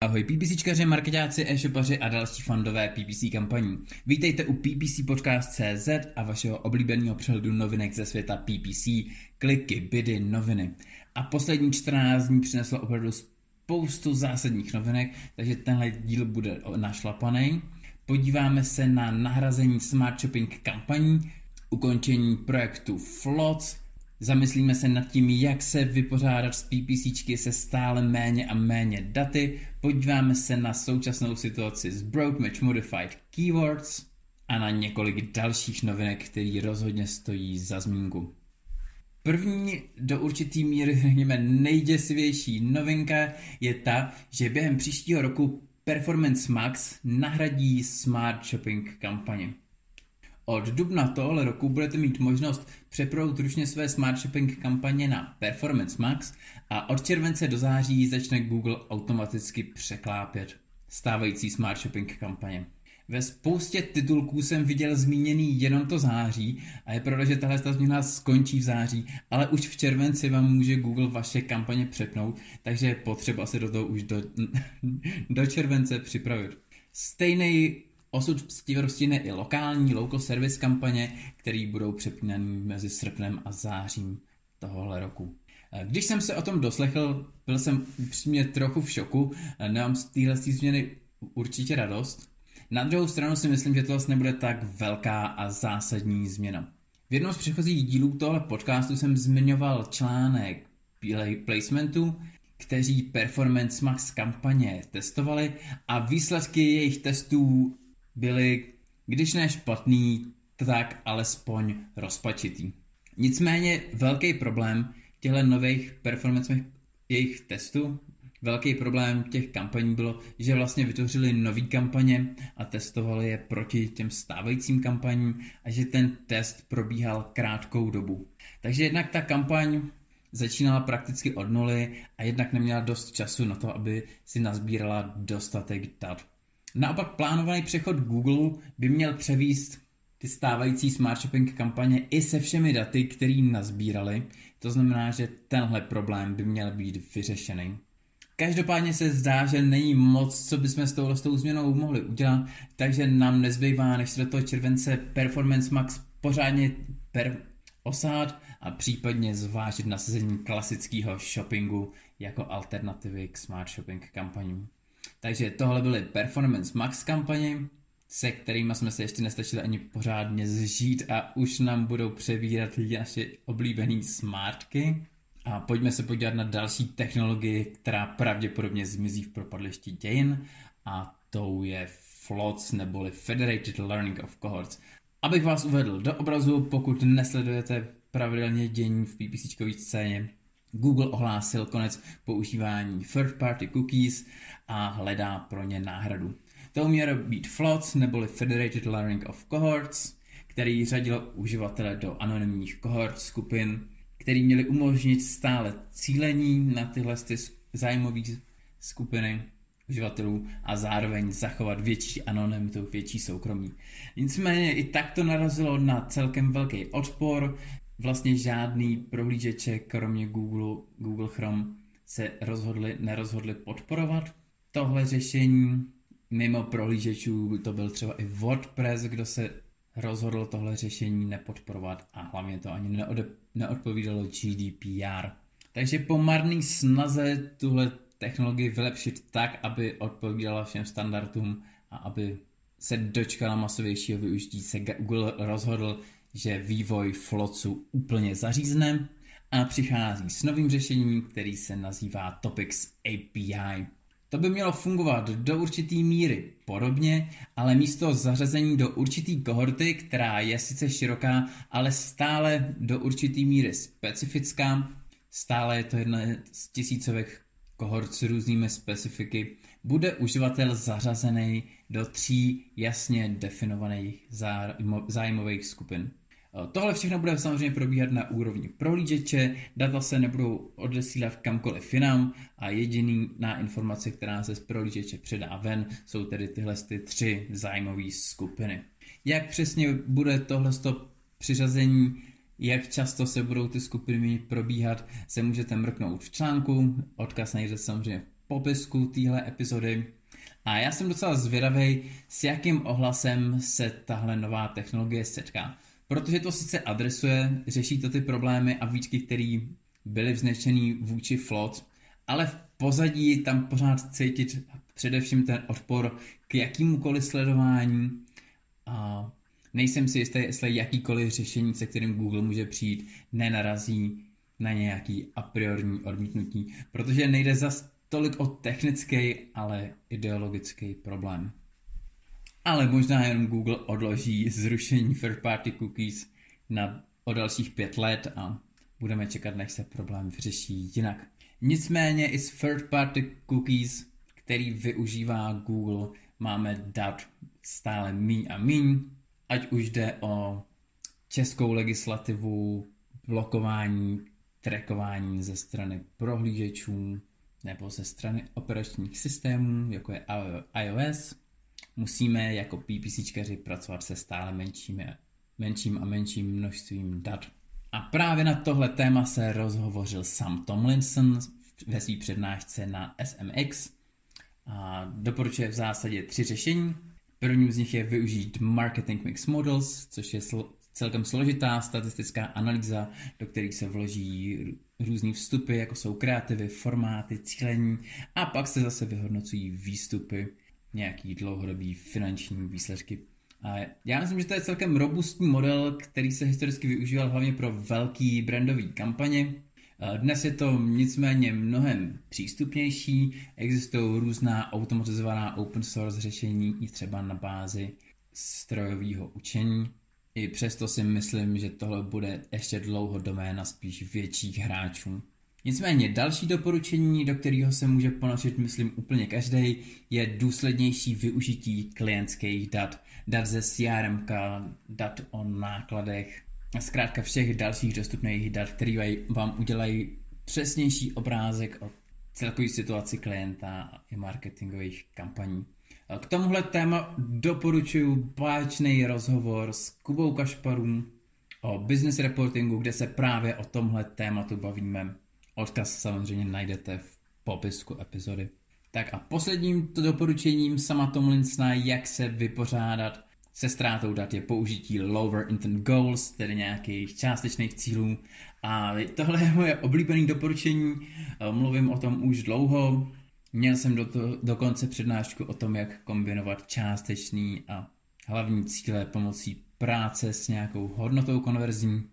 Ahoj PPCčkaři, marketáci, e-shopaři a další fandové PPC kampaní. Vítejte u PPC Podcast CZ a vašeho oblíbeného přehledu novinek ze světa PPC, kliky, bidy, noviny. A poslední 14 dní přineslo opravdu spoustu zásadních novinek, takže tenhle díl bude našlapaný. Podíváme se na nahrazení Smart Shopping kampaní, ukončení projektu Flots, Zamyslíme se nad tím, jak se vypořádat s PPCčky se stále méně a méně daty, podíváme se na současnou situaci s Broad Match Modified Keywords a na několik dalších novinek, které rozhodně stojí za zmínku. První do určitý míry, řekněme, nejděsivější novinka je ta, že během příštího roku Performance Max nahradí Smart Shopping kampaně. Od dubna tohle roku budete mít možnost přeprout ručně své Smart Shopping kampaně na Performance Max a od července do září začne Google automaticky překlápět stávající Smart Shopping kampaně. Ve spoustě titulků jsem viděl zmíněný jenom to září a je pravda, že tahle ta změna skončí v září, ale už v červenci vám může Google vaše kampaně přepnout, takže je potřeba se do toho už do, do července připravit. Stejný Osud stihne i lokální local service kampaně, které budou přepínané mezi srpnem a zářím tohohle roku. Když jsem se o tom doslechl, byl jsem upřímně trochu v šoku, nemám z téhle změny určitě radost. Na druhou stranu si myslím, že to vlastně nebude tak velká a zásadní změna. V jednom z předchozích dílů tohle podcastu jsem zmiňoval článek placementu, kteří Performance Max kampaně testovali a výsledky jejich testů byly, když ne špatný, tak alespoň rozpačitý. Nicméně velký problém těchto nových performance jejich testů, velký problém těch kampaní bylo, že vlastně vytvořili nové kampaně a testovali je proti těm stávajícím kampaním a že ten test probíhal krátkou dobu. Takže jednak ta kampaň začínala prakticky od nuly a jednak neměla dost času na to, aby si nazbírala dostatek dat. Naopak plánovaný přechod Google by měl převíst ty stávající smart shopping kampaně i se všemi daty, který nazbírali. To znamená, že tenhle problém by měl být vyřešený. Každopádně se zdá, že není moc, co bychom s touhle s tou změnou mohli udělat, takže nám nezbývá, než se do toho července Performance Max pořádně per osát a případně zvážit nasazení klasického shoppingu jako alternativy k smart shopping kampaním. Takže tohle byly Performance Max kampaně, se kterými jsme se ještě nestačili ani pořádně zžít a už nám budou přebírat naše oblíbené smartky. A pojďme se podívat na další technologii, která pravděpodobně zmizí v propadlišti dějin a tou je FLOTS neboli Federated Learning of Cohorts. Abych vás uvedl do obrazu, pokud nesledujete pravidelně dění v PPC scéně, Google ohlásil konec používání third party cookies a hledá pro ně náhradu. To mělo být FLOTS neboli Federated Learning of Cohorts, který řadil uživatele do anonymních cohort skupin, který měli umožnit stále cílení na tyhle zájmové skupiny uživatelů a zároveň zachovat větší anonymitu, větší soukromí. Nicméně i tak to narazilo na celkem velký odpor, vlastně žádný prohlížeče, kromě Google, Google Chrome, se rozhodli, nerozhodli podporovat tohle řešení. Mimo prohlížečů to byl třeba i WordPress, kdo se rozhodl tohle řešení nepodporovat a hlavně to ani neode, neodpovídalo GDPR. Takže po marný snaze tuhle technologii vylepšit tak, aby odpovídala všem standardům a aby se dočkala masovějšího využití, se Google rozhodl, že vývoj Flocu úplně zařízne a přichází s novým řešením, který se nazývá Topics API. To by mělo fungovat do určité míry podobně, ale místo zařazení do určité kohorty, která je sice široká, ale stále do určité míry specifická, stále je to jedna z tisícovek kohort s různými specifiky, bude uživatel zařazený do tří jasně definovaných zájmových skupin. Eh, tohle všechno bude samozřejmě probíhat na úrovni prohlížeče, data se nebudou odesílat kamkoliv jinam a jediný na informace, která se z prohlížeče předá ven, jsou tedy tyhle ty tři zájmové skupiny. Jak přesně bude tohle přiřazení, jak často se budou ty skupiny probíhat, se můžete mrknout v článku, odkaz najdete samozřejmě v popisku téhle epizody. A já jsem docela zvědavý, s jakým ohlasem se tahle nová technologie setká. Protože to sice adresuje, řeší to ty problémy a výčky, které byly vznešený vůči flot, ale v pozadí tam pořád cítit především ten odpor k jakýmukoliv sledování a nejsem si jistý, jestli jakýkoliv řešení, se kterým Google může přijít, nenarazí na nějaký a priorní odmítnutí, protože nejde za tolik o technický, ale ideologický problém. Ale možná jenom Google odloží zrušení third party cookies na o dalších pět let a budeme čekat, než se problém vyřeší jinak. Nicméně i s third party cookies, který využívá Google, máme dat stále míň a míň, ať už jde o českou legislativu, blokování, trackování ze strany prohlížečů nebo ze strany operačních systémů, jako je iOS, musíme jako PPCčkaři pracovat se stále menšími, menším a menším množstvím dat. A právě na tohle téma se rozhovořil Sam Tomlinson ve své přednášce na SMX a doporučuje v zásadě tři řešení. Prvním z nich je využít Marketing Mix Models, což je sl- celkem složitá statistická analýza, do kterých se vloží různý vstupy, jako jsou kreativy, formáty, cílení a pak se zase vyhodnocují výstupy, nějaký dlouhodobý finanční výsledky. A já myslím, že to je celkem robustní model, který se historicky využíval hlavně pro velký brandový kampaně. Dnes je to nicméně mnohem přístupnější, existují různá automatizovaná open source řešení i třeba na bázi strojového učení. I přesto si myslím, že tohle bude ještě dlouho doména spíš větších hráčů. Nicméně další doporučení, do kterého se může ponořit, myslím, úplně každý, je důslednější využití klientských dat, dat ze CRM, dat o nákladech, a zkrátka všech dalších dostupných dat, které vám udělají přesnější obrázek o celkové situaci klienta i marketingových kampaní. K tomuhle téma doporučuji báječný rozhovor s Kubou Kašparům o business reportingu, kde se právě o tomhle tématu bavíme. Odkaz samozřejmě najdete v popisku epizody. Tak a posledním to doporučením sama Tomlinsona, jak se vypořádat se ztrátou dat je použití lower intent goals, tedy nějakých částečných cílů. A tohle je moje oblíbené doporučení, mluvím o tom už dlouho, Měl jsem do to, dokonce přednášku o tom, jak kombinovat částečný a hlavní cíle pomocí práce s nějakou hodnotou konverzní.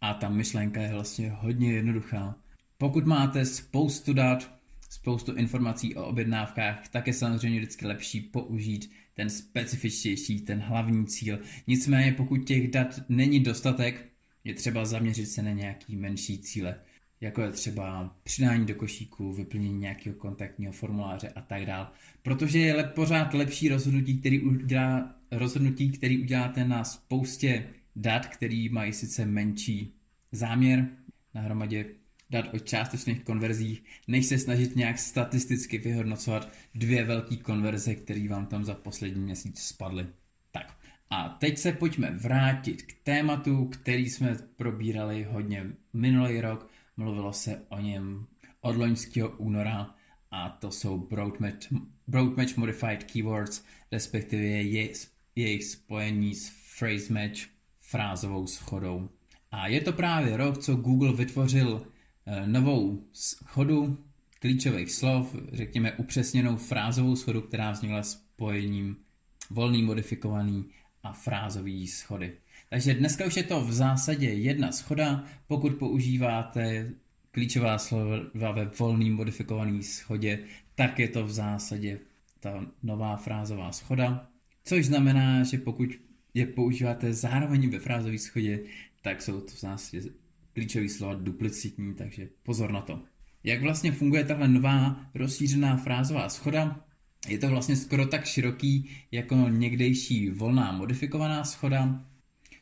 A ta myšlenka je vlastně hodně jednoduchá. Pokud máte spoustu dat, spoustu informací o objednávkách, tak je samozřejmě vždycky lepší použít ten specifičtější, ten hlavní cíl. Nicméně pokud těch dat není dostatek, je třeba zaměřit se na nějaký menší cíle jako je třeba přidání do košíku, vyplnění nějakého kontaktního formuláře a tak dále. Protože je pořád lepší rozhodnutí, který udělá, rozhodnutí, který uděláte na spoustě dat, který mají sice menší záměr na hromadě dat o částečných konverzích, než se snažit nějak statisticky vyhodnocovat dvě velké konverze, které vám tam za poslední měsíc spadly. Tak a teď se pojďme vrátit k tématu, který jsme probírali hodně minulý rok, Mluvilo se o něm od loňského února a to jsou broad match, broad match modified keywords, respektive je, jejich spojení s phrase match frázovou schodou. A je to právě rok, co Google vytvořil novou schodu klíčových slov, řekněme upřesněnou frázovou schodu, která vznikla spojením volný modifikovaný a frázový schody. Takže dneska už je to v zásadě jedna schoda, pokud používáte klíčová slova ve volným modifikovaný schodě, tak je to v zásadě ta nová frázová schoda, což znamená, že pokud je používáte zároveň ve frázové schodě, tak jsou to v zásadě klíčové slova duplicitní, takže pozor na to. Jak vlastně funguje tahle nová rozšířená frázová schoda? Je to vlastně skoro tak široký jako někdejší volná modifikovaná schoda,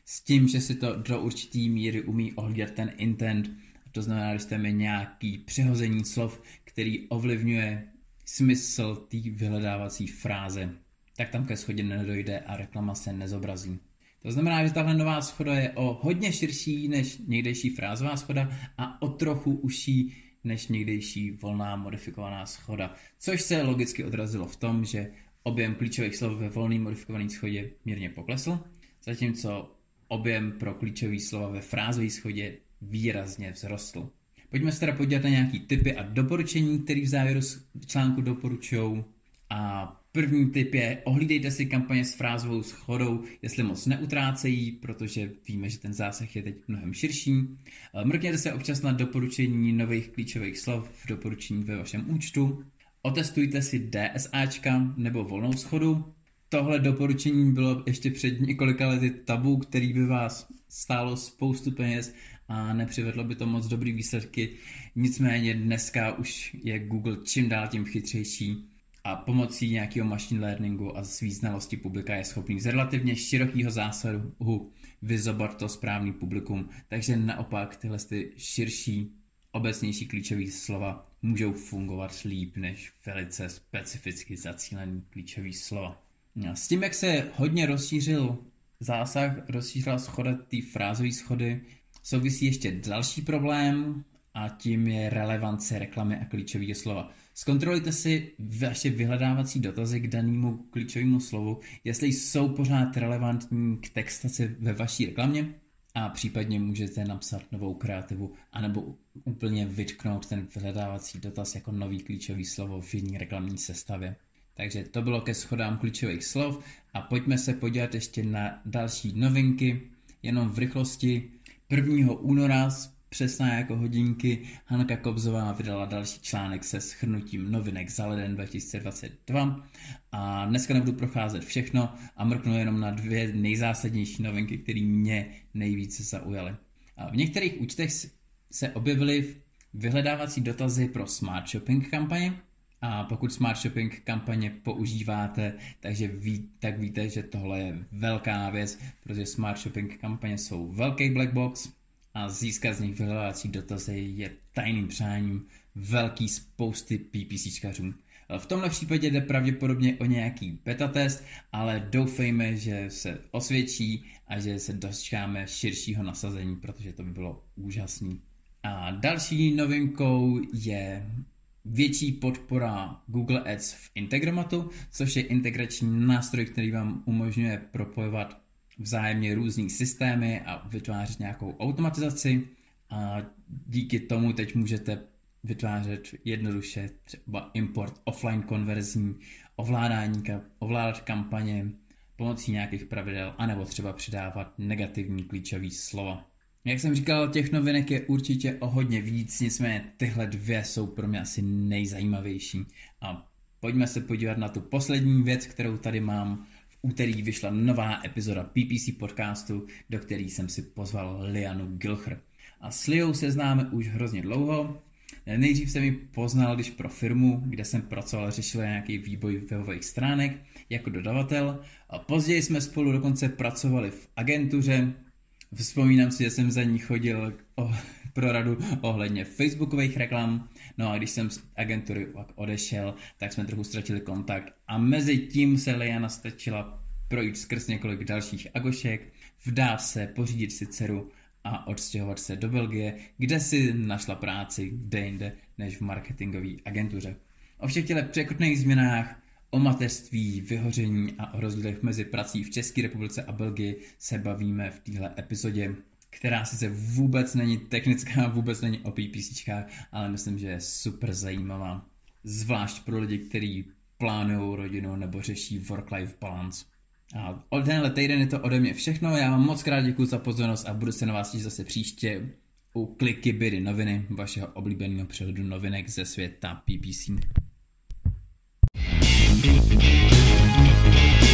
s tím, že si to do určitý míry umí ohlídat ten intent, to znamená, že jste mi nějaký přehození slov, který ovlivňuje smysl té vyhledávací fráze, tak tam ke schodě nedojde a reklama se nezobrazí. To znamená, že tahle nová schoda je o hodně širší než někdejší frázová schoda a o trochu užší než někdejší volná modifikovaná schoda, což se logicky odrazilo v tom, že objem klíčových slov ve volný modifikované schodě mírně poklesl, zatímco objem pro klíčové slova ve frázové schodě výrazně vzrostl. Pojďme se teda podívat na nějaký typy a doporučení, které v závěru článku doporučují. A první tip je, ohlídejte si kampaně s frázovou schodou, jestli moc neutrácejí, protože víme, že ten zásah je teď mnohem širší. Mrkněte se občas na doporučení nových klíčových slov v doporučení ve vašem účtu. Otestujte si DSAčka nebo volnou schodu. Tohle doporučení bylo ještě před několika lety tabu, který by vás stálo spoustu peněz a nepřivedlo by to moc dobrý výsledky. Nicméně dneska už je Google čím dál tím chytřejší a pomocí nějakého machine learningu a svý znalosti publika je schopný z relativně širokého zásahu vyzobat to správný publikum. Takže naopak tyhle ty širší, obecnější klíčové slova můžou fungovat líp než velice specificky zacílený klíčový slova. S tím, jak se hodně rozšířil zásah, rozšířila schoda té frázové schody, souvisí ještě další problém a tím je relevance reklamy a klíčového slova. Zkontrolujte si vaše vyhledávací dotazy k danému klíčovému slovu, jestli jsou pořád relevantní k textaci ve vaší reklamě a případně můžete napsat novou kreativu anebo úplně vytknout ten vyhledávací dotaz jako nový klíčový slovo v jedné reklamní sestavě. Takže to bylo ke schodám klíčových slov a pojďme se podívat ještě na další novinky, jenom v rychlosti. 1. února přesná jako hodinky. Hanka Kobzová vydala další článek se schrnutím novinek za leden 2022 a dneska nebudu procházet všechno a mrknu jenom na dvě nejzásadnější novinky, které mě nejvíce zaujaly. A v některých účtech se objevily vyhledávací dotazy pro smart shopping kampaně, a pokud Smart Shopping kampaně používáte, takže ví, tak víte, že tohle je velká věc, protože Smart Shopping kampaně jsou velký black box a získat z nich vyhledávací dotazy je tajným přáním velký spousty PPCčkařů. V tomhle případě jde pravděpodobně o nějaký beta test, ale doufejme, že se osvědčí a že se dočkáme širšího nasazení, protože to by bylo úžasný. A další novinkou je větší podpora Google Ads v Integromatu, což je integrační nástroj, který vám umožňuje propojovat vzájemně různý systémy a vytvářet nějakou automatizaci a díky tomu teď můžete vytvářet jednoduše třeba import offline konverzní, ovládání, ovládat kampaně pomocí nějakých pravidel, anebo třeba přidávat negativní klíčový slova. Jak jsem říkal, těch novinek je určitě o hodně víc, nicméně tyhle dvě jsou pro mě asi nejzajímavější. A pojďme se podívat na tu poslední věc, kterou tady mám. Úterý vyšla nová epizoda PPC podcastu, do který jsem si pozval Lianu Gilcher. A s Liou se známe už hrozně dlouho. Nejdřív jsem ji poznal, když pro firmu, kde jsem pracoval, řešil nějaký výboj webových stránek jako dodavatel. A později jsme spolu dokonce pracovali v agentuře, Vzpomínám si, že jsem za ní chodil o, pro radu ohledně facebookových reklam, no a když jsem z agentury pak odešel, tak jsme trochu ztratili kontakt a mezi tím se Liana stačila projít skrz několik dalších agošek, vdát se, pořídit si dceru a odstěhovat se do Belgie, kde si našla práci kde jinde než v marketingové agentuře. O všech těchto překotných změnách O mateřství, vyhoření a o rozdílech mezi prací v České republice a Belgii se bavíme v téhle epizodě, která sice vůbec není technická, vůbec není o PPCčkách, ale myslím, že je super zajímavá. Zvlášť pro lidi, kteří plánují rodinu nebo řeší work-life balance. A od tenhle týden je to ode mě všechno, já vám moc krát děkuji za pozornost a budu se na vás těšit zase příště u Kliky Bydy noviny, vašeho oblíbeného přehledu novinek ze světa PPC. Thank you.